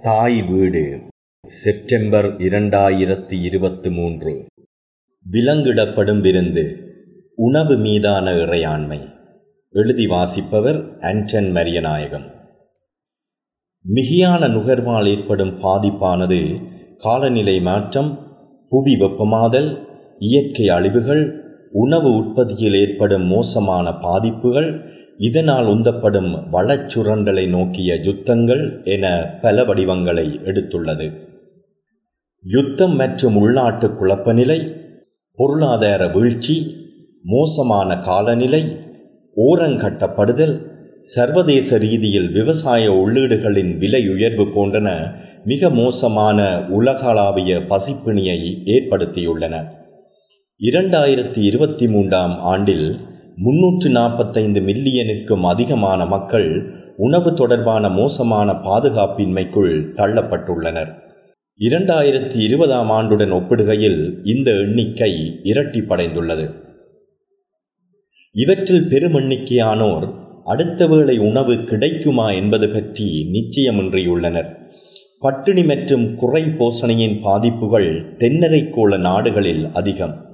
தாய் வீடு. செப்டம்பர் இரண்டாயிரத்தி இருபத்து மூன்று. விலங்கிடப்படும் விருந்து. உணவு மீதான இறையாண்மை. எழுதி வாசிப்பவர் ஆண்டன் மரியநாயகம். மிகியான நுகர்வால் ஏற்படும் பாதிப்பானது காலநிலை மாற்றம் புவி வெப்பமாதல் இயற்கை அழிவுகள் உணவு உற்பத்தியில் ஏற்படும் மோசமான பாதிப்புகள் இதனால் உந்தப்படும் வளச்சுரண்டலை நோக்கிய யுத்தங்கள் என பல வடிவங்களை எடுத்துள்ளது. யுத்தம் மற்றும் உள்நாட்டு குழப்பநிலை பொருளாதார வீழ்ச்சி மோசமான காலநிலை ஓரங்கட்டப்படுதல் சர்வதேச ரீதியில் விவசாய உள்ளீடுகளின் விலை உயர்வு போன்றன மிக மோசமான உலகளாவிய பசிப்பிணியை ஏற்படுத்தியுள்ளன. இரண்டாயிரத்தி இருபத்தி மூன்றாம் ஆண்டில் முன்னூற்று நாற்பத்தைந்து மில்லியனுக்கும் அதிகமான மக்கள் உணவு தொடர்பான மோசமான பாதுகாப்பின்மைக்குள் தள்ளப்பட்டுள்ளனர். இரண்டாயிரத்தி இருபதாம் ஆண்டுடன் ஒப்பிடுகையில் இந்த எண்ணிக்கை இரட்டிப்படைந்துள்ளது. இவற்றில் பெரும் எண்ணிக்கையானோர் அடுத்த வேளை உணவு கிடைக்குமா என்பது பற்றி நிச்சயமின்றியுள்ளனர். பட்டினி மற்றும் குறை போசணையின் பாதிப்புகள் தென்னரைக்கோள நாடுகளில் அதிகம்.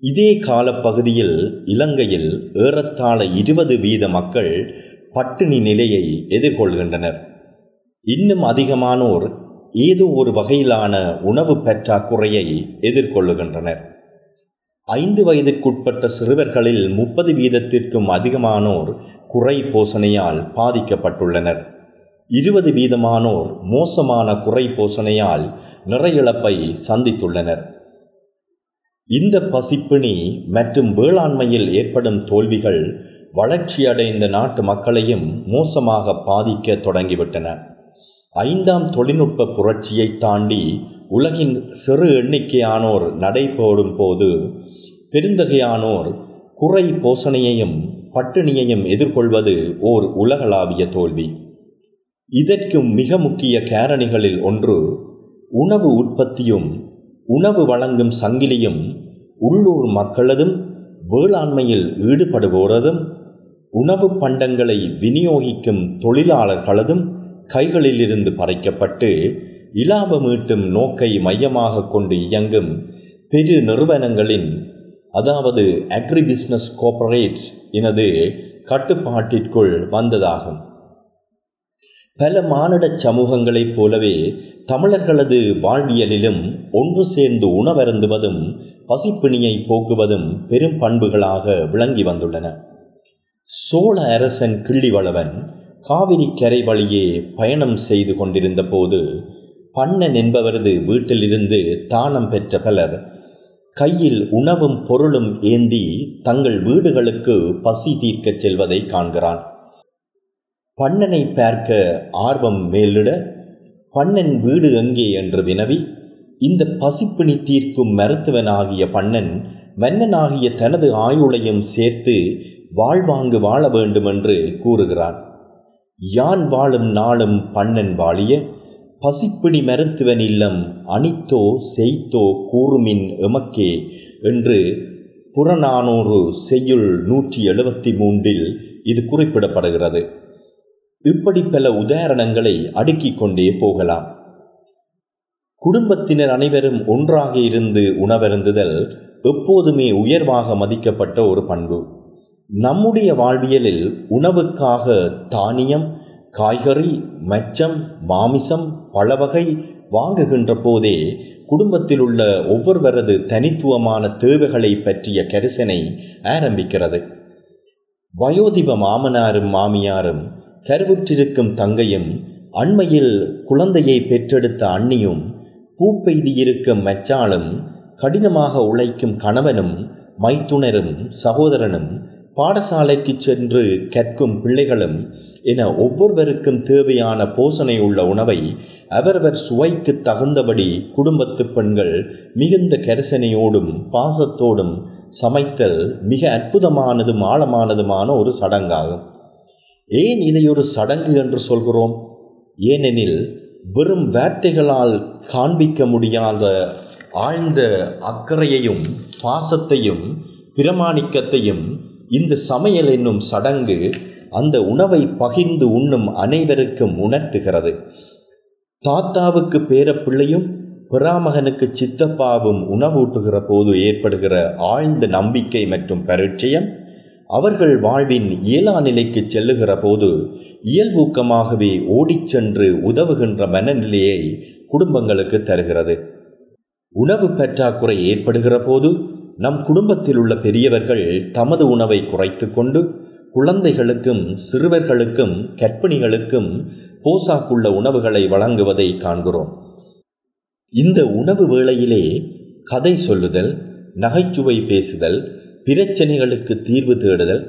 இதே காலப்பகுதியில் இலங்கையில் ஏறத்தாழ இருபது வீத மக்கள் பட்டினி நிலையை எதிர்கொள்கின்றனர். இன்னும் அதிகமானோர் ஏதோ ஒரு வகையிலான உணவு பற்றாக்குறையை எதிர்கொள்ளுகின்றனர். ஐந்து வயதிற்குட்பட்ட சிறுவர்களில் முப்பது வீதத்திற்கும் அதிகமானோர் குறை போசணையால் பாதிக்கப்பட்டுள்ளனர். இருபது வீதமானோர் மோசமான குறை போசணையால் நிறையிழப்பை சந்தித்துள்ளனர். இந்த பசிப்பிணி மற்றும் வேளாண்மையில் ஏற்படும் தோல்விகள் வளர்ச்சியடைந்த நாட்டு மக்களையும் மோசமாக பாதிக்க தொடங்கிவிட்டன. ஐந்தாம் தொழில்நுட்ப புரட்சியை தாண்டி உலகின் சிறு எண்ணிக்கையானோர் நடைபோடும் போது பெருந்தகையானோர் குறை போசணையையும் பட்டினியையும் எதிர்கொள்வது ஓர் உலகளாவிய தோல்வி. இதற்கும் மிக முக்கிய காரணிகளில் ஒன்று உணவு உற்பத்தியும் உணவு வழங்கும் சங்கிலியும் உள்ளூர் மக்களதும் வேளாண்மையில் ஈடுபடுவோரதும் உணவு பண்டங்களை விநியோகிக்கும் தொழிலாளர்களதும் கைகளிலிருந்து பறைக்கப்பட்டு இலாபமீட்டும் நோக்கை மையமாக கொண்டு இயங்கும் பெரு நிறுவனங்களின் அதாவது அக்ரி பிஸ்னஸ் கோப்பரேட்ஸ் எனது கட்டுப்பாட்டிற்குள் வந்ததாகும். பல மானிட சமூகங்களைப் போலவே தமிழர்களது வாழ்வியலிலும் ஒன்று சேர்ந்து உணவருந்துவதும் பசிப்பிணியை போக்குவதும் பெரும் பண்புகளாக விளங்கி வந்துள்ளன. சோழ அரசன் கிள்ளிவளவன் காவிரி கரை வழியே பயணம் செய்து கொண்டிருந்த போது பண்ணன் என்பவரது வீட்டிலிருந்து தானம் பெற்ற பலர் கையில் உணவும் பொருளும் ஏந்தி தங்கள் வீடுகளுக்கு பசி தீர்க்கச் செல்வதை காண்கிறான். பண்ணனை பார்க்க ஆர்வம் மேலிட பண்ணன் வீடு எங்கே என்று வினவி இந்த பசிப்பிணி தீர்க்கும் மருத்துவனாகிய பண்ணன் மன்னனாகிய தனது ஆயுளையும் சேர்த்து வாழ்வாங்கு வாழ வேண்டும் என்று கூறுகிறான். யான் வாழும் நாளும் பண்ணன் வாழிய பசிப்பிடி மருத்துவன் இல்லம் அனித்தோ செய்தோ கூறுமின் எமக்கே என்று புறநானூறு செய்யுள் நூற்றி எழுபத்தி மூன்றில் இது குறிப்பிடப்படுகிறது. இப்படி பல உதாரணங்களை அடுக்கிக் கொண்டே போகலாம். குடும்பத்தினர் அனைவரும் ஒன்றாக இருந்து உணவருந்துதல் எப்போதுமே உயர்வாக மதிக்கப்பட்ட ஒரு பண்பு. நம்முடைய வாழ்வியலில் உணவுக்காக தானியம் காய்கறி மச்சம் மாமிசம் பழவகை வாங்குகின்ற போதே குடும்பத்தில் உள்ள ஒவ்வொருவரது தனித்துவமான தேவைகளை பற்றிய கரிசனை ஆரம்பிக்கிறது. வயோதிப மாமனாரும் மாமியாரும் கருவுற்றிருக்கும் தங்கையும் அண்மையில் குழந்தையை பெற்றெடுத்த அண்ணியும் பூப்பெய்தியிருக்கும் மச்சாளும் கடினமாக உழைக்கும் கணவனும் மைத்துனரும் சகோதரனும் பாடசாலைக்கு சென்று கற்கும் பிள்ளைகளும் என ஒவ்வொருவருக்கும் தேவையான போசனை உள்ள உணவை அவரவர் சுவைக்கு தகுந்தபடி குடும்பத்து பெண்கள் மிகுந்த கரிசனையோடும் பாசத்தோடும் சமைத்தல் மிக அற்புதமானதும் ஆழமானதுமான ஒரு சடங்காகும். ஏன் இதை ஒரு சடங்கு என்று சொல்கிறோம்? ஏனெனில் வெறும் வார்த்தைகளால் காண்பிக்க முடியாத ஆழ்ந்த அக்கறையையும் பாசத்தையும் பிரமாணிக்கத்தையும் இந்த சமையல் என்னும் சடங்கு அந்த உணவை பகிர்ந்து உண்ணும் அனைவருக்கும் உணர்த்துகிறது. தாத்தாவுக்கு பேரப்பிள்ளையும் பிராமகனுக்கு சித்தப்பாவும் உணவூட்டுகிற போது ஏற்படுகிற ஆழ்ந்த நம்பிக்கை மற்றும் பரிச்சயம் அவர்கள் வாழ்வின் இயலா நிலைக்கு செல்லுகிற போது இயல்பூக்கமாகவே ஓடிச் சென்று உதவுகின்ற மனநிலையை குடும்பங்களுக்கு தருகிறது. உணவு பற்றாக்குறை ஏற்படுகிற போது நம் குடும்பத்தில் உள்ள பெரியவர்கள் தமது உணவை குறைத்து கொண்டு குழந்தைகளுக்கும் சிறுவர்களுக்கும் கற்பிணிகளுக்கும் போசாக்குள்ள உணவுகளை வழங்குவதை காண்கிறோம். இந்த உணவு வேளையிலே கதை சொல்லுதல் நகைச்சுவை பேசுதல் பிரச்சனைகளுக்கு தீர்வு தேடுதல்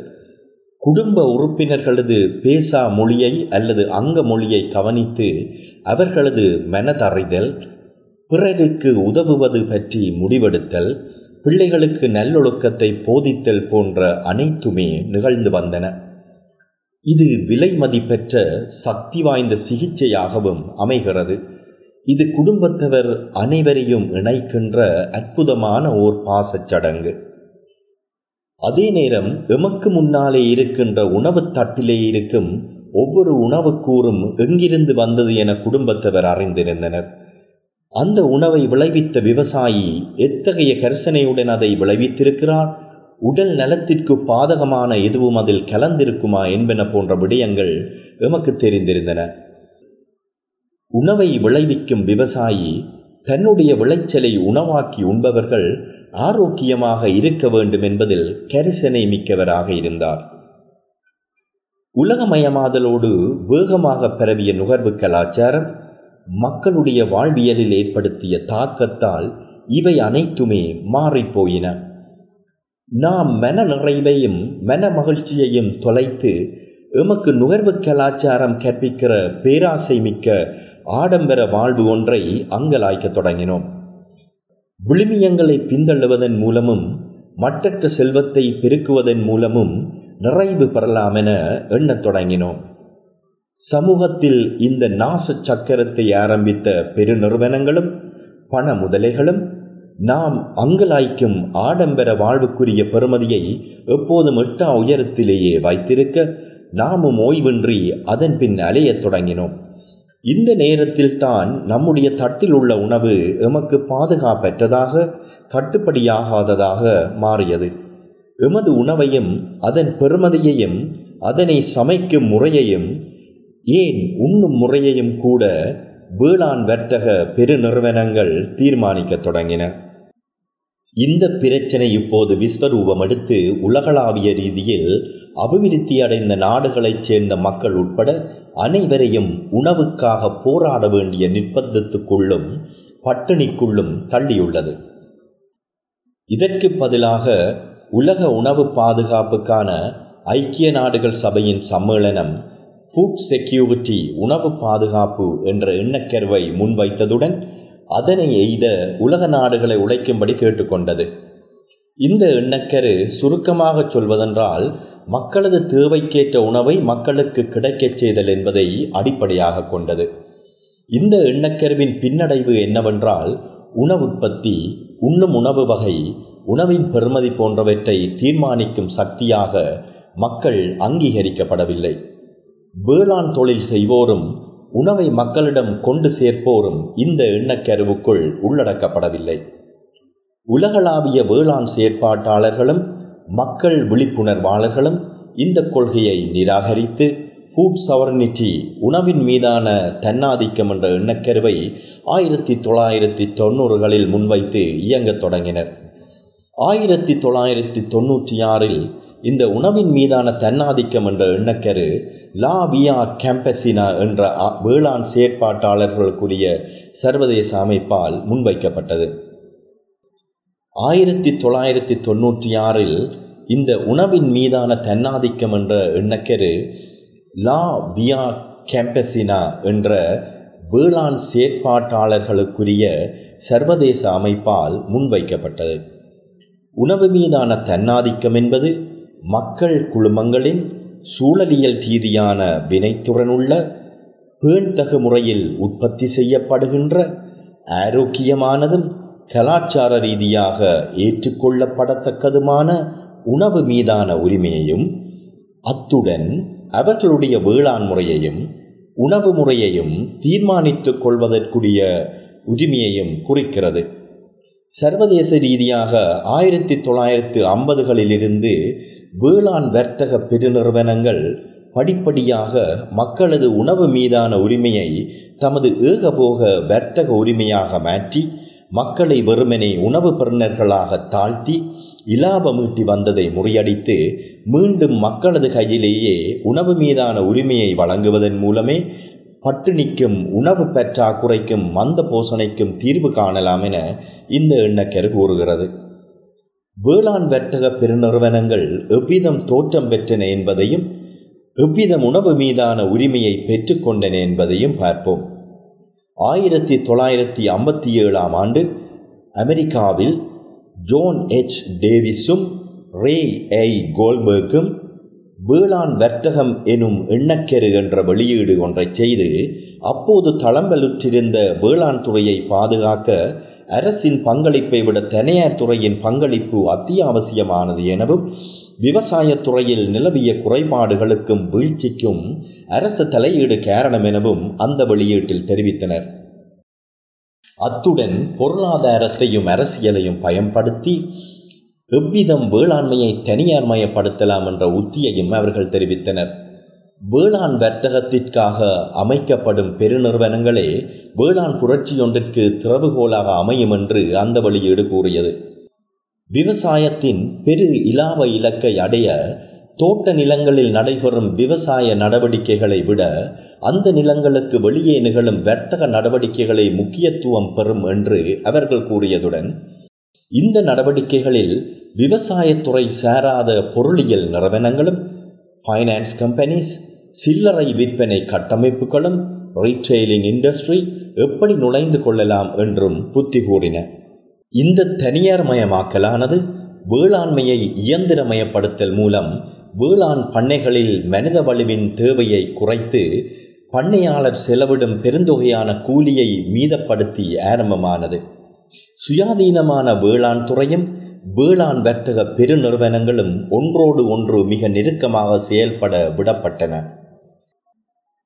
குடும்ப உறுப்பினர்களது பேசா மொழியை அல்லது அங்க மொழியை கவனித்து அவர்களது மனதறிதல் பிறருக்கு உதவுவது பற்றி முடிவெடுத்தல் பிள்ளைகளுக்கு நல்லொழுக்கத்தை போதித்தல் போன்ற அனைத்துமே நிகழ்ந்து வந்தன. இது விலை மதிப்பெற்ற சக்தி வாய்ந்த சிகிச்சையாகவும் அமைகிறது. இது குடும்பத்தவர் அனைவரையும் இணைக்கின்ற அற்புதமான ஓர் பாசச் சடங்கு. அதே நேரம் எமக்கு முன்னாலே இருக்கின்ற உணவு தட்டிலே இருக்கும் ஒவ்வொரு உணவுக்கூறும் எங்கிருந்து வந்தது என குடும்பத்தவர் அறிந்திருந்தனர். அந்த உணவை விளைவித்த விவசாயி எத்தகைய கரிசனையுடன் அதை விளைவித்திருக்கிறார்? உடல் நலத்திற்கு பாதகமான எதுவும் அதில் கலந்திருக்குமா என்பன போன்ற விடயங்கள் எமக்கு தெரிந்திருந்தன. உணவை விளைவிக்கும் விவசாயி தன்னுடைய விளைச்சலை உணவாக்கி உண்பவர்கள் ஆரோக்கியமாக இருக்க வேண்டும் என்பதில் கரிசனை மிக்கவராக இருந்தார். உலகமயமாதலோடு வேகமாக பரவிய நுகர்வு கலாச்சாரம் மக்களுடைய வாழ்வியலில் ஏற்படுத்திய தாக்கத்தால் இவை அனைத்துமே மாறிப்போயின நாம் மன நிறைவையும் மன மகிழ்ச்சியையும் தொலைத்து எமக்கு நுகர்வு கலாச்சாரம் கற்பிக்கிற பேராசை மிக்க ஆடம்பர வாழ்வு ஒன்றை அங்கலாய்க்கத் தொடங்கினோம். விழுமியங்களை பிந்தள்ளுவதன் மூலமும் மற்றற்ற செல்வத்தை பெருக்குவதன் மூலமும் நிறைவு பெறலாம் என எண்ணத் தொடங்கினோம். சமூகத்தில் இந்த நாச சக்கரத்தை ஆரம்பித்த பெருநிறுவனங்களும் பண முதலைகளும் நாம் அங்கலாய்க்கும் ஆடம்பர வாழ்வுக்குரிய பெருமதியை எப்போதும் எட்டா உயரத்திலேயே வைத்திருக்க நாமும் ஓய்வின்றி அதன் பின் அலையத் தொடங்கினோம். இந்த நேரத்தில் தான் நம்முடைய தட்டில் உள்ள உணவு எமக்கு பாதுகாப்பற்றதாக கட்டுப்படியாகாததாக மாறியது. எமது உணவையும் அதன் பெருமதியையும் அதனை சமைக்கும் முறையையும் ஏன் உண்ணும் முறையையும் கூட வேளாண் வர்த்தக பெருநிறுவனங்கள் தீர்மானிக்கத் தொடங்கின. இந்த பிரச்சனை இப்போது விஸ்வரூபம் எடுத்து உலகளாவிய ரீதியில் அபிவிருத்தி அடைந்த நாடுகளைச் சேர்ந்த மக்கள் உட்பட அனைவரையும் உணவுக்காக போராட வேண்டிய நிர்பந்தத்துக்குள்ளும் பட்டினிக்குள்ளும் தள்ளியுள்ளது. இதற்கு பதிலாக உலக உணவு பாதுகாப்புக்கான ஐக்கிய நாடுகள் சபையின் சம்மேளனம் ஃபுட் செக்யூரிட்டி உணவு பாதுகாப்பு என்ற எண்ணக்கருவை முன்வைத்ததுடன் அதனை எய்த உலக நாடுகளை உழைக்கும்படி கேட்டுக்கொண்டது. இந்த எண்ணக்கரு சுருக்கமாக சொல்வதென்றால் மக்களது தேவைக்கேற்ற உணவை மக்களுக்கு கிடைக்கச் செய்தல் என்பதை அடிப்படையாக கொண்டது. இந்த எண்ணக்கருவின் பின்னடைவு என்னவென்றால் உணவுற்பத்தி உண்ணும் உணவு வகை உணவின் பெருமதி போன்றவற்றை தீர்மானிக்கும் சக்தியாக மக்கள் அங்கீகரிக்கப்படவில்லை. வேளாண் தொழில் செய்வோரும் உணவை மக்களிடம் கொண்டு சேர்ப்போரும் இந்த எண்ணக்கருவுக்குள் உள்ளடக்கப்படவில்லை. உலகளாவிய வேளாண் செயற்பாட்டாளர்களும் மக்கள் விழிப்புணர்வாளர்களும் இந்த கொள்கையை நிராகரித்து ஃபுட் சவர்னிட்டி உணவின் மீதான தன்னாதிக்கம் என்ற எண்ணக்கருவை ஆயிரத்தி தொள்ளாயிரத்தி தொண்ணூறுகளில் முன்வைத்து இயங்கத் தொடங்கினர். ஆயிரத்தி தொள்ளாயிரத்தி தொண்ணூற்றி ஆறில் இந்த உணவின் மீதான தன்னாதிக்கம் என்ற எண்ணக்கரு லாவியா கேம்பசினா என்ற வேளாண் செயற்பாட்டாளர்களுக்குரிய சர்வதேச அமைப்பால் முன்வைக்கப்பட்டது. ஆயிரத்தி தொள்ளாயிரத்தி தொண்ணூற்றி ஆறில் இந்த உணவின் மீதான தன்னாதிக்கம் என்ற எண்ணக்கரு லா வியா கேம்பசினா என்ற வேளாண் செயற்பாட்டாளர்களுக்குரிய சர்வதேச அமைப்பால் முன்வைக்கப்பட்டது. உணவு மீதான தன்னாதிக்கம் என்பது மக்கள் குழுமங்களின் சூழலியல் ரீதியான வினைத்துறனுள்ள பேண்தகு முறையில் உற்பத்தி செய்யப்படுகின்ற ஆரோக்கியமானதும் கலாச்சார ரீதியாக ஏற்றுக்கொள்ளப்படத்தக்கதுமான உணவு மீதான உரிமையையும் அத்துடன் அவர்களுடைய வேளாண் முறையையும் உணவு முறையையும் தீர்மானித்துக் கொள்வதற்குரிய உரிமையையும் குறிக்கிறது. சர்வதேச ரீதியாக ஆயிரத்தி தொள்ளாயிரத்து ஐம்பதுகளிலிருந்து வேளாண் வர்த்தக பெருநிறுவனங்கள் படிப்படியாக மக்களது உணவு மீதான உரிமையை தமது ஏகபோக வர்த்தக உரிமையாக மாற்றி மக்களை வெறுமனே உணவு பெறுநர்களாக தாழ்த்தி இலாபமீட்டி வந்ததை முறியடித்து மீண்டும் மக்களது கையிலேயே உணவு மீதான உரிமையை வழங்குவதன் மூலமே பட்டினிக்கும் உணவு பற்றாக்குறைக்கும் மந்த போசனைக்கும் தீர்வு காணலாம் என இந்த எண்ணக்கரு கூறுகிறது. வேளாண் வர்த்தக பெருநிறுவனங்கள் எவ்விதம் தோற்றம் பெற்றன என்பதையும் எவ்விதம் உணவு மீதான உரிமையை பெற்றுக்கொண்டன என்பதையும் பார்ப்போம். ஆயிரத்தி தொள்ளாயிரத்தி ஐம்பத்தி ஏழாம் ஆண்டு அமெரிக்காவில் ஜோன் எச் டேவிஸும் ரே ஐ கோல்பர்க்கும் வேளாண் வர்த்தகம் எனும் எண்ணக்கெரு என்ற வெளியீடு ஒன்றை செய்து அப்போது தளம்பலுற்றிருந்த வேளாண் துறையை பாதுகாக்க அரசின் பங்களிப்பை விட தனியார் துறையின் பங்களிப்பு அத்தியாவசியமானது எனவும் விவசாயத் துறையில் நிலவிய குறைபாடுகளுக்கும் வீழ்ச்சிக்கும் அரசு தலையீடு காரணம் எனவும் அந்த வெளியீட்டில் தெரிவித்தனர். அத்துடன் பொருளாதாரத்தையும் அரசியலையும் பயன்படுத்தி எவ்விதம் வேளாண்மையை தனியார் மயப்படுத்தலாம் என்ற உத்தியையும் அவர்கள் தெரிவித்தனர். வேளாண் வர்த்தகத்திற்காக அமைக்கப்படும் பெருநிறுவனங்களே வேளாண் புரட்சியொன்றிற்கு திறவுகோலாக அமையும் என்று அந்த வெளியீடு கூறியது. விவசாயத்தின் பெரு இலாப இலக்கை அடைய தோட்ட நிலங்களில் நடைபெறும் விவசாய நடவடிக்கைகளை விட அந்த நிலங்களுக்கு வெளியே நிகழும் வர்த்தக நடவடிக்கைகளை முக்கியத்துவம் பெறும் என்று அவர்கள் கூறியதுடன் இந்த நடவடிக்கைகளில் விவசாயத்துறை சாராத பொருளியல் நிறுவனங்களும் ஃபைனான்ஸ் கம்பெனிஸ் சில்லறை விற்பனை கட்டமைப்புகளும் ரீட்ரெயிலிங் இண்டஸ்ட்ரி எப்படி நுழைந்து கொள்ளலாம் என்றும் புத்தி கூறின. இந்த தனியார் மயமாக்கலானது வேளாண்மையை இயந்திரமயப்படுத்தல் மூலம் வேளாண் பண்ணைகளில் மனித வலுவின் தேவையை குறைத்து பண்ணையாளர் செலவிடும் பெருந்தொகையான கூலியை மீதப்படுத்தி ஆரம்பமானது. சுயாதீனமான வேளாண் துறையும் வேளாண் வர்த்தக பெருநிறுவனங்களும் ஒன்றோடு ஒன்று மிக நெருக்கமாக செயல்பட விடப்பட்டன.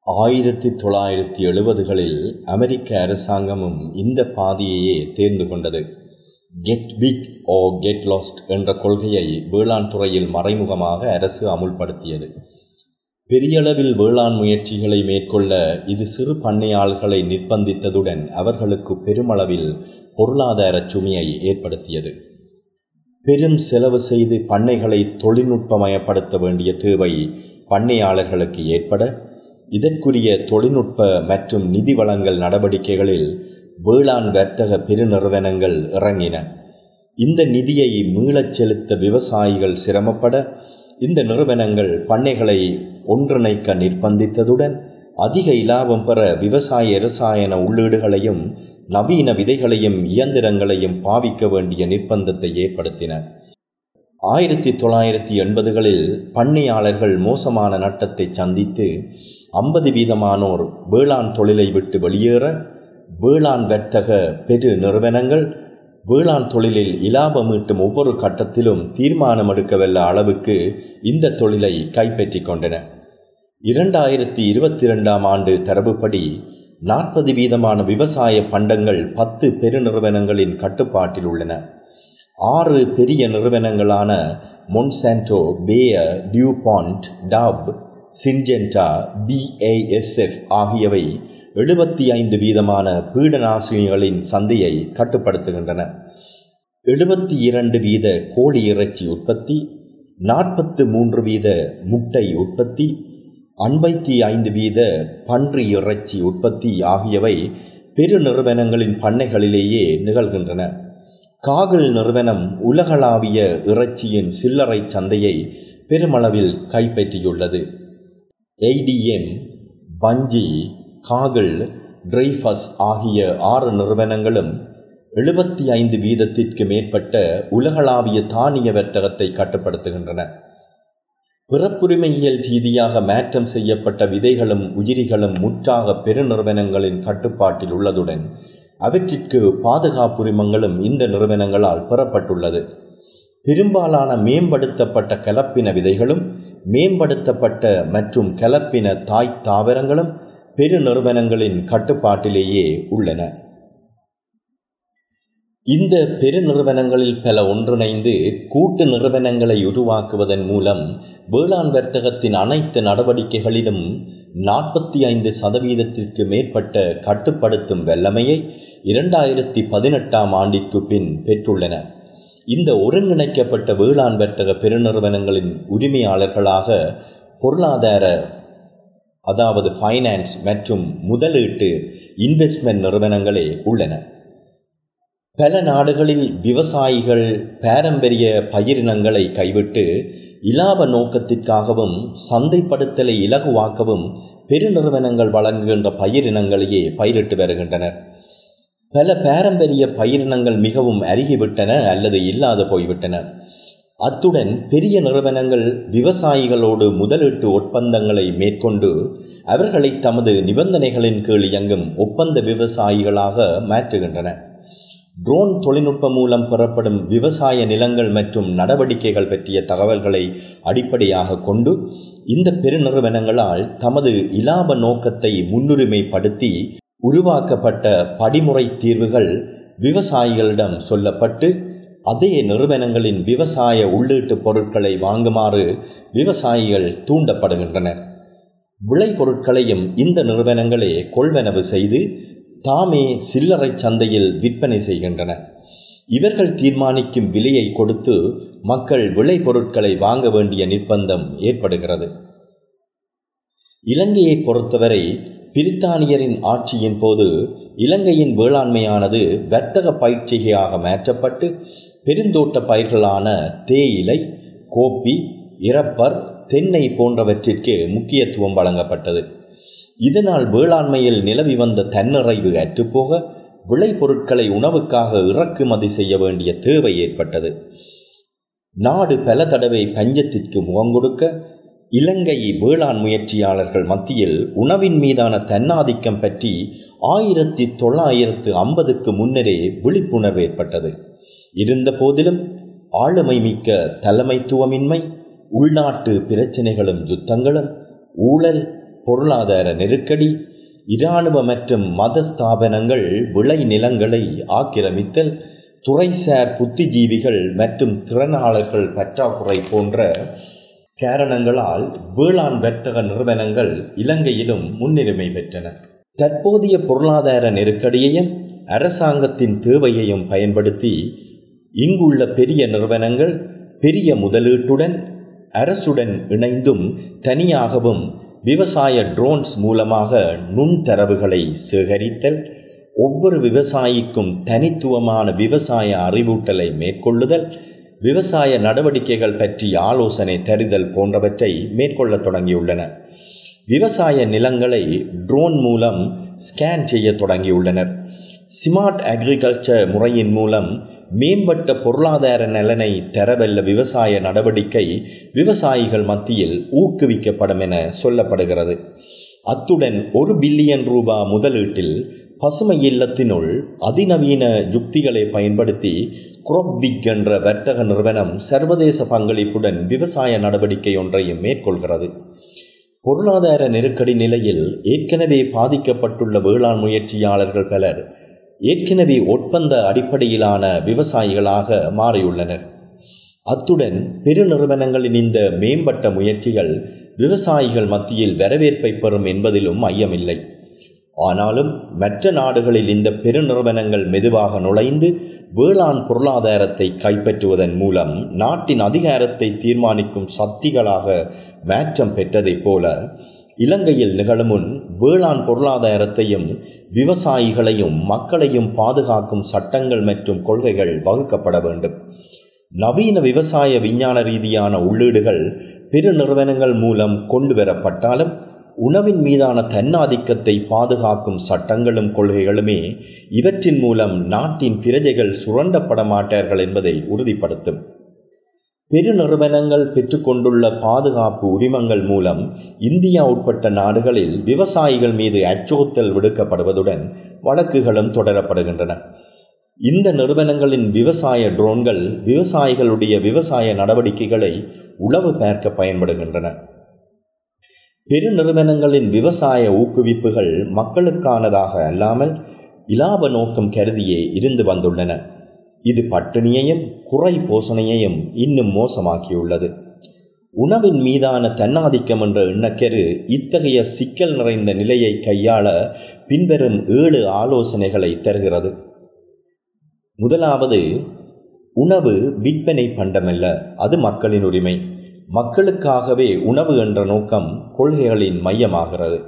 ஆயிரத்தி தொள்ளாயிரத்தி எழுபதுகளில் அமெரிக்க அரசாங்கமும் இந்த பாதையையே தேர்ந்து கொண்டது. Get big or get lost என்ற கொள்கையை வேளாண் துறையில் மறைமுகமாக அரசு அமுல்படுத்தியது. பெரியளவில் வேளாண் முயற்சிகளை மேற்கொள்ள இது சிறு பண்ணையாளர்களை நிர்பந்தித்ததுடன் அவர்களுக்கு பெருமளவில் பொருளாதார சுமையை ஏற்படுத்தியது. பெரும் செலவு செய்து பண்ணைகளை தொழில்நுட்பமயப்படுத்த வேண்டிய தேவை பண்ணையாளர்களுக்கு ஏற்பட இதற்குரிய தொழில்நுட்ப மற்றும் நிதி வழங்கல் நடவடிக்கைகளில் வேளாண் வர்த்தக பெருநிறுவனங்கள் இறங்கின. இந்த நிதியை மீளச் செலுத்த விவசாயிகள் சிரமப்பட இந்த நிறுவனங்கள் பண்ணைகளை ஒன்றிணைக்க நிர்பந்தித்ததுடன் அதிக இலாபம் பெற விவசாய இரசாயன உள்ளீடுகளையும் நவீன விதைகளையும் இயந்திரங்களையும் பாவிக்க வேண்டிய நிர்பந்தத்தை ஏற்படுத்தின ஆயிரத்தி தொள்ளாயிரத்தி எண்பதுகளில் பண்ணையாளர்கள் மோசமான நட்டத்தை சந்தித்து ஐம்பது வீதமானோர் வேளாண் தொழிலை விட்டு வெளியேற வேளாண் வர்த்தக பெரு நிறுவனங்கள் வேளாண் தொழிலில் இலாபம் ஈட்டும் ஒவ்வொரு கட்டத்திலும் தீர்மானம் எடுக்கவல்ல அளவுக்கு இந்த தொழிலை கைப்பற்றி கொண்டன. இரண்டாயிரத்தி இருபத்தி ரெண்டாம் ஆண்டு தரவுப்படி நாற்பது வீதமான விவசாய பண்டங்கள் பத்து பெருநிறுவனங்களின் கட்டுப்பாட்டில் உள்ளன. ஆறு பெரிய நிறுவனங்களான மொன்சான்டோ பேயர் டியூபாண்ட் டவ் சின்ஜென்டா பிஏஎஸ்எஃப் ஆகியவை எழுபத்தி ஐந்து வீதமான பீடநாசினிகளின் சந்தையை கட்டுப்படுத்துகின்றன. எழுபத்தி இரண்டு வீத கோழி இறைச்சி உற்பத்தி நாற்பத்து மூன்று வீத முட்டை உற்பத்தி ஐம்பத்தி ஐந்து வீத பன்றி இறைச்சி உற்பத்தி ஆகியவை பெரு நிறுவனங்களின் பண்ணைகளிலேயே நிகழ்கின்றன. காகில் நிறுவனம் உலகளாவிய இறைச்சியின் சில்லறை சந்தையை பெருமளவில் கைப்பற்றியுள்ளது. எய்டிஎம் பஞ்சி காகில் ட்ரைஃபஸ் ஆகிய ஆறு நிறுவனங்களும் எழுபத்தி ஐந்து வீதத்திற்கு மேற்பட்ட உலகளாவிய தானிய வர்த்தகத்தை கட்டுப்படுத்துகின்றன. பிறப்புரிமையியல் ரீதியாக மாற்றம் செய்யப்பட்ட விதைகளும் உயிரிகளும் முற்றாக பெருநிறுவனங்களின் கட்டுப்பாட்டில் உள்ளதுடன் அவற்றிற்கு பாதுகாப்புரிமங்களும் இந்த நிறுவனங்களால் பெறப்பட்டுள்ளது. பெரும்பாலான மேம்படுத்தப்பட்ட கலப்பின விதைகளும் மேம்படுத்தப்பட்ட மற்றும் கலப்பின தாய் தாவரங்களும் பெருநிறுவனங்களின் கட்டுப்பாட்டிலேயே உள்ளன. இந்த பெருநிறுவனங்களில் பல ஒன்றிணைந்து கூட்டு நிறுவனங்களை உருவாக்குவதன் மூலம் வேளாண் வர்த்தகத்தின் அனைத்து நடவடிக்கைகளிலும் நாற்பத்தி ஐந்து சதவீதத்திற்கு மேற்பட்ட கட்டுப்படுத்தும் வல்லமையை இரண்டாயிரத்தி பதினெட்டாம் ஆண்டிற்கு பின் பெற்றுள்ளன. இந்த ஒருங்கிணைக்கப்பட்ட வேளாண் வர்த்தக பெருநிறுவனங்களின் உரிமையாளர்களாக பொருளாதார அதாவது ஃபைனான்ஸ் மற்றும் முதலீட்டு இன்வெஸ்ட்மெண்ட் நிறுவனங்களே உள்ளன. பல நாடுகளில் விவசாயிகள் பாரம்பரிய பயிரினங்களை கைவிட்டு இலாப நோக்கத்திற்காகவும் சந்தைப்படுத்தலை இலகுவாக்கவும் பெருநிறுவனங்கள் வழங்குகின்ற பயிரினங்களையே பயிரிட்டு வருகின்றனர். பல பாரம்பரிய பயிரினங்கள் மிகவும் அருகிவிட்டன அல்லது இல்லாது போய்விட்டன. அத்துடன் பெரிய நிறுவனங்கள் விவசாயிகளோடு முதலீட்டு ஒப்பந்தங்களை மேற்கொண்டு அவர்களை தமது நிபந்தனைகளின் கீழ் இயங்கும் ஒப்பந்த விவசாயிகளாக மாற்றுகின்றன. ட்ரோன் தொழில்நுட்பம் மூலம் பெறப்படும் விவசாய நிலங்கள் மற்றும் நடவடிக்கைகள் பற்றிய தகவல்களை அடிப்படையாக கொண்டு இந்த பெருநிறுவனங்களால் தமது இலாப நோக்கத்தை முன்னுரிமைப்படுத்தி உருவாக்கப்பட்ட படிமுறை தீர்வுகள் விவசாயிகளிடம் சொல்லப்பட்டு அதே நிறுவனங்களின் விவசாய உள்ளீட்டு பொருட்களை வாங்குமாறு விவசாயிகள் தூண்டப்படுகின்றனர். விளைபொருட்களையும் இந்த நிறுவனங்களே கொள்வனவு செய்து தாமே சில்லறை சந்தையில் விற்பனை செய்கின்றன. இவர்கள் தீர்மானிக்கும் விலையை கொடுத்து மக்கள் விளைபொருட்களை வாங்க வேண்டிய நிர்பந்தம் ஏற்படுகிறது. இலங்கையை பொறுத்தவரை பிரித்தானியரின் ஆட்சியின் போது இலங்கையின் வேளாண்மையானது வர்த்தக பயிற்சிகையாக மாற்றப்பட்டு பெருந்தோட்ட பயிர்களான தேயிலை கோப்பி இறப்பர் தென்னை போன்றவற்றிற்கு முக்கியத்துவம் வழங்கப்பட்டது. இதனால் வேளாண்மையில் நிலவி வந்த தன்னிறைவு அற்றுப்போக விளைபொருட்களை உணவுக்காக இறக்குமதி செய்ய வேண்டிய தேவை ஏற்பட்டது. நாடு பல தடவை பஞ்சத்திற்கு முகம் கொடுக்க இலங்கை வேளாண் முயற்சியாளர்கள் மத்தியில் உணவின் மீதான தன்னாதிக்கம் பற்றி ஆயிரத்தி தொள்ளாயிரத்து ஐம்பதுக்கு முன்னரே விழிப்புணர்வு ஏற்பட்டது. இருந்த போதிலும் ஆளுமை மிக்க தலைமைத்துவமின்மை உள்நாட்டு பிரச்சினைகளும் யுத்தங்களும் ஊழல் பொருளாதார நெருக்கடி இராணுவ மற்றும் மத ஸ்தாபனங்கள் விளை நிலங்களை ஆக்கிரமித்தல் துறைசார் புத்திஜீவிகள் மற்றும் திறனாளர்கள் பற்றாக்குறை போன்ற காரணங்களால் வேளாண் வர்த்தக நிறுவனங்கள் இலங்கையிலும் முன்னுரிமை பெற்றன. தற்போதைய பொருளாதார நெருக்கடியையும் அரசாங்கத்தின் தேவையையும் பயன்படுத்தி இங்குள்ள பெரிய நிறுவனங்கள் பெரிய முதலீட்டுடன் அரசுடன் இணைந்தும் தனியாகவும் விவசாய ட்ரோன்ஸ் மூலமாக நுண்தரவுகளை சேகரித்தல் ஒவ்வொரு விவசாயிக்கும் தனித்துவமான விவசாய அறிவூட்டலை மேற்கொள்ளுதல் விவசாய நடவடிக்கைகள் பற்றி ஆலோசனை தருதல் போன்றவற்றை மேற்கொள்ளத் தொடங்கியுள்ளன. விவசாய நிலங்களை ட்ரோன் மூலம் ஸ்கேன் செய்ய தொடங்கியுள்ளனர். ஸ்மார்ட் அக்ரிகல்ச்சர் முறையின் மூலம் மேம்பட்ட பொருளாதார நலனை தரவல்ல விவசாய நடவடிக்கை விவசாயிகள் மத்தியில் ஊக்குவிக்கப்படும் என சொல்லப்படுகிறது. அத்துடன் ஒரு பில்லியன் ரூபா முதலீட்டில் பசுமை இல்லத்தினுள் அதிநவீன யுக்திகளை பயன்படுத்தி குரோப்விக் என்ற வர்த்தக நிறுவனம் சர்வதேச பங்களிப்புடன் விவசாய நடவடிக்கை ஒன்றையும் மேற்கொள்கிறது. பொருளாதார நெருக்கடி நிலையில் ஏற்கனவே பாதிக்கப்பட்டுள்ள வேளாண் முயற்சியாளர்கள் பலர் ஏற்கனவே ஒப்பந்த அடிப்படையிலான விவசாயிகளாக மாறியுள்ளனர். அத்துடன் பெருநிறுவனங்களின் இந்த மேம்பட்ட முயற்சிகள் விவசாயிகள் மத்தியில் வரவேற்பை பெறும் என்பதிலும் ஐயமில்லை. ஆனாலும் மற்ற நாடுகளில் இந்த பெருநிறுவனங்கள் மெதுவாக நுழைந்து வேளாண் பொருளாதாரத்தை கைப்பற்றுவதன் மூலம் நாட்டின் அதிகாரத்தை தீர்மானிக்கும் சக்திகளாக மாற்றம் பெற்றதைப் போல இலங்கையில் நிகழுமுன் வேளாண் பொருளாதாரத்தையும் விவசாயிகளையும் மக்களையும் பாதுகாக்கும் சட்டங்கள் மற்றும் கொள்கைகள் வகுக்கப்பட வேண்டும். நவீன விவசாய விஞ்ஞான ரீதியான உள்ளீடுகள் பெருநிறுவனங்கள் மூலம் கொண்டு வரப்பட்டாலும் உணவின் மீதான தன்னாதிக்கத்தை பாதுகாக்கும் சட்டங்களும் கொள்கைகளுமே இவற்றின் மூலம் நாட்டின் பிரஜைகள் சுரண்டப்பட மாட்டார்கள் என்பதை உறுதிப்படுத்தும். பெருநிறுவனங்கள் பெற்றுக்கொண்டுள்ள பாதுகாப்பு உரிமங்கள் மூலம் இந்தியா உட்பட்ட நாடுகளில் விவசாயிகள் மீது அச்சுறுத்தல் விடுக்கப்படுவதுடன் வழக்குகளும் தொடரப்படுகின்றன. இந்த நிறுவனங்களின் விவசாய ட்ரோன்கள் விவசாயிகளுடைய விவசாய நடவடிக்கைகளை உளவு பார்க்க பயன்படுகின்றன. பெருநிறுவனங்களின் விவசாய ஊக்குவிப்புகள் மக்களுக்கானதாக அல்லாமல் இலாப நோக்கம் கருதியே இருந்து வந்துள்ளன. இது பட்டினியையும் குறை போசணையையும் இன்னும் மோசமாக்கியுள்ளது. உணவின் மீதான தன்னாதிக்கம் என்ற எண்ணக்கரு இத்தகைய சிக்கல் நிறைந்த நிலையை கையாள பின்வரும் ஏழு ஆலோசனைகளை தருகிறது. முதலாவது உணவு விற்பனை பண்டமல்ல அது மக்களின் உரிமை. மக்களுக்காகவே உணவு என்ற நோக்கம் கொள்கைகளின் மையமாகிறது.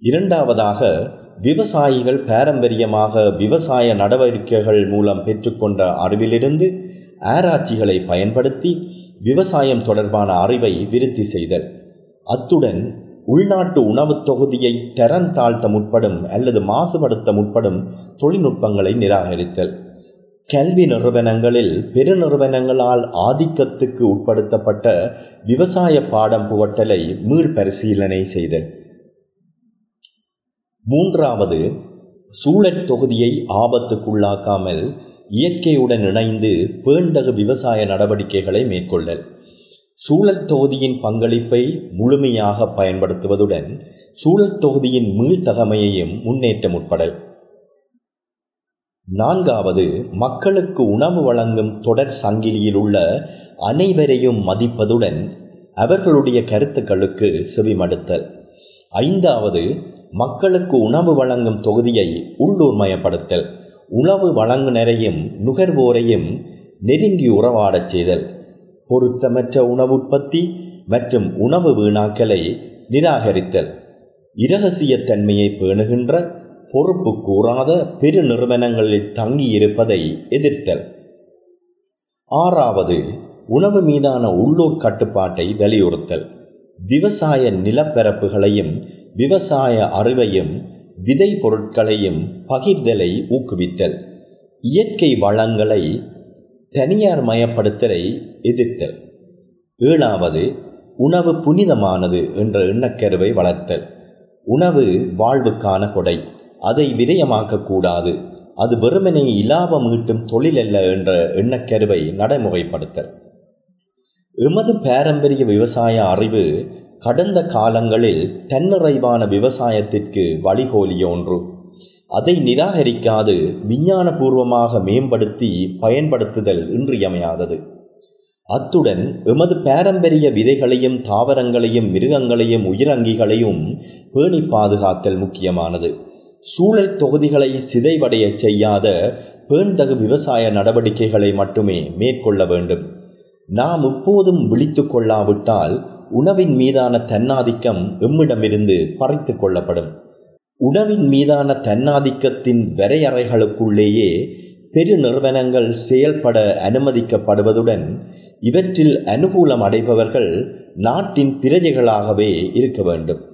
இரண்டாவதாக விவசாயிகள் பாரம்பரியமாக விவசாய நடவடிக்கைகள் மூலம் பெற்றுக்கொண்ட அறிவிலிருந்து ஆராய்ச்சிகளை பயன்படுத்தி விவசாயம் தொடர்பான அறிவை விருத்தி செய்தல். அத்துடன் உள்நாட்டு உணவுத் தொகுதியை தரம் தாழ்த்த முற்படும் அல்லது மாசுபடுத்த முற்படும் தொழில்நுட்பங்களை நிராகரித்தல். கல்வி நிறுவனங்களில் பெருநிறுவனங்களால் ஆதிக்கத்துக்கு உட்படுத்தப்பட்ட விவசாய பாடம் புகட்டலை மீள்பரிசீலனை செய்தல். மூன்றாவது சூழற் தொகுதியை ஆபத்துக்குள்ளாக்காமல் இயற்கையுடன் இணைந்து பேண்டகு விவசாய நடவடிக்கைகளை மேற்கொள்ளல். சூழல் தொகுதியின் பங்களிப்பை முழுமையாக பயன்படுத்துவதுடன் சூழல் தொகுதியின் மீள்தகமையையும் முன்னேற்ற முற்படல் நான்காவது மக்களுக்கு உணவு வழங்கும் தொடர் சங்கிலியில் உள்ள அனைவரையும் மதிப்பதுடன் அவர்களுடைய கருத்துக்களுக்கு செவிமடுத்தல். ஐந்தாவது மக்களுக்கு உணவு வழங்கும் தொகுதியை உள்ளூர்மயப்படுத்தல் உணவு வழங்குநரையும் நுகர்வோரையும் நெருங்கி உறவாடச் செய்தல் பொருத்தமற்ற உணவு உற்பத்தி மற்றும் உணவு வீணாக்கலை நிராகரித்தல் இரகசியத்தன்மையை பேணுகின்ற பொறுப்பு கூறாத பெருநிறுவனங்களில் தங்கியிருப்பதை எதிர்த்தல். ஆறாவது உணவு மீதான உள்ளூர் கட்டுப்பாட்டை வலியுறுத்தல் விவசாய நிலப்பரப்புகளையும் விவசாய அறிவையும் விதை பொருட்களையும் பகிர்தலை ஊக்குவித்தல். இயற்கை வளங்களை தனியார் மயப்படுத்தலை எதிர்த்தல். ஏழாவது உணவு புனிதமானது என்ற எண்ணக்கருவை வளர்த்தல். உணவு வாழ்வுக்கான கொடை. அதை விரயமாக்கக்கூடாது அது வெறுமனே இலாபம் ஈட்டும் தொழில் அல்ல என்ற எண்ணக்கருவை நடைமுறைப்படுத்தல். எமது பாரம்பரிய விவசாய அறிவு கடந்த காலங்களில் தன்னிறைவான விவசாயத்திற்கு வழிகோலிய ஒன்று. அதை நிராகரிக்காது விஞ்ஞானபூர்வமாக மேம்படுத்தி பயன்படுத்துதல் இன்றியமையாதது. அத்துடன் எமது பாரம்பரிய விதைகளையும் தாவரங்களையும் மிருகங்களையும் உயிரங்கிகளையும் பேணி பாதுகாத்தல் முக்கியமானது. சூழல் தொகுதிகளை சிதைவடைய செய்யாத பேண்தகு விவசாய நடவடிக்கைகளை மட்டுமே மேற்கொள்ள வேண்டும். நாம் இப்போதும் விழித்து கொள்ளாவிட்டால் உணவின் மீதான தன்னாதிக்கம் எம்மிடமிருந்து பறித்து கொள்ளப்படும். உணவின் மீதான தன்னாதிக்கத்தின் வரையறைகளுக்குள்ளேயே பெரு நிறுவனங்கள் செயல்பட அனுமதிக்கப்படுவதுடன் இவற்றில் அனுகூலம் அடைபவர்கள் நாட்டின் பிரஜைகளாகவே இருக்க வேண்டும்.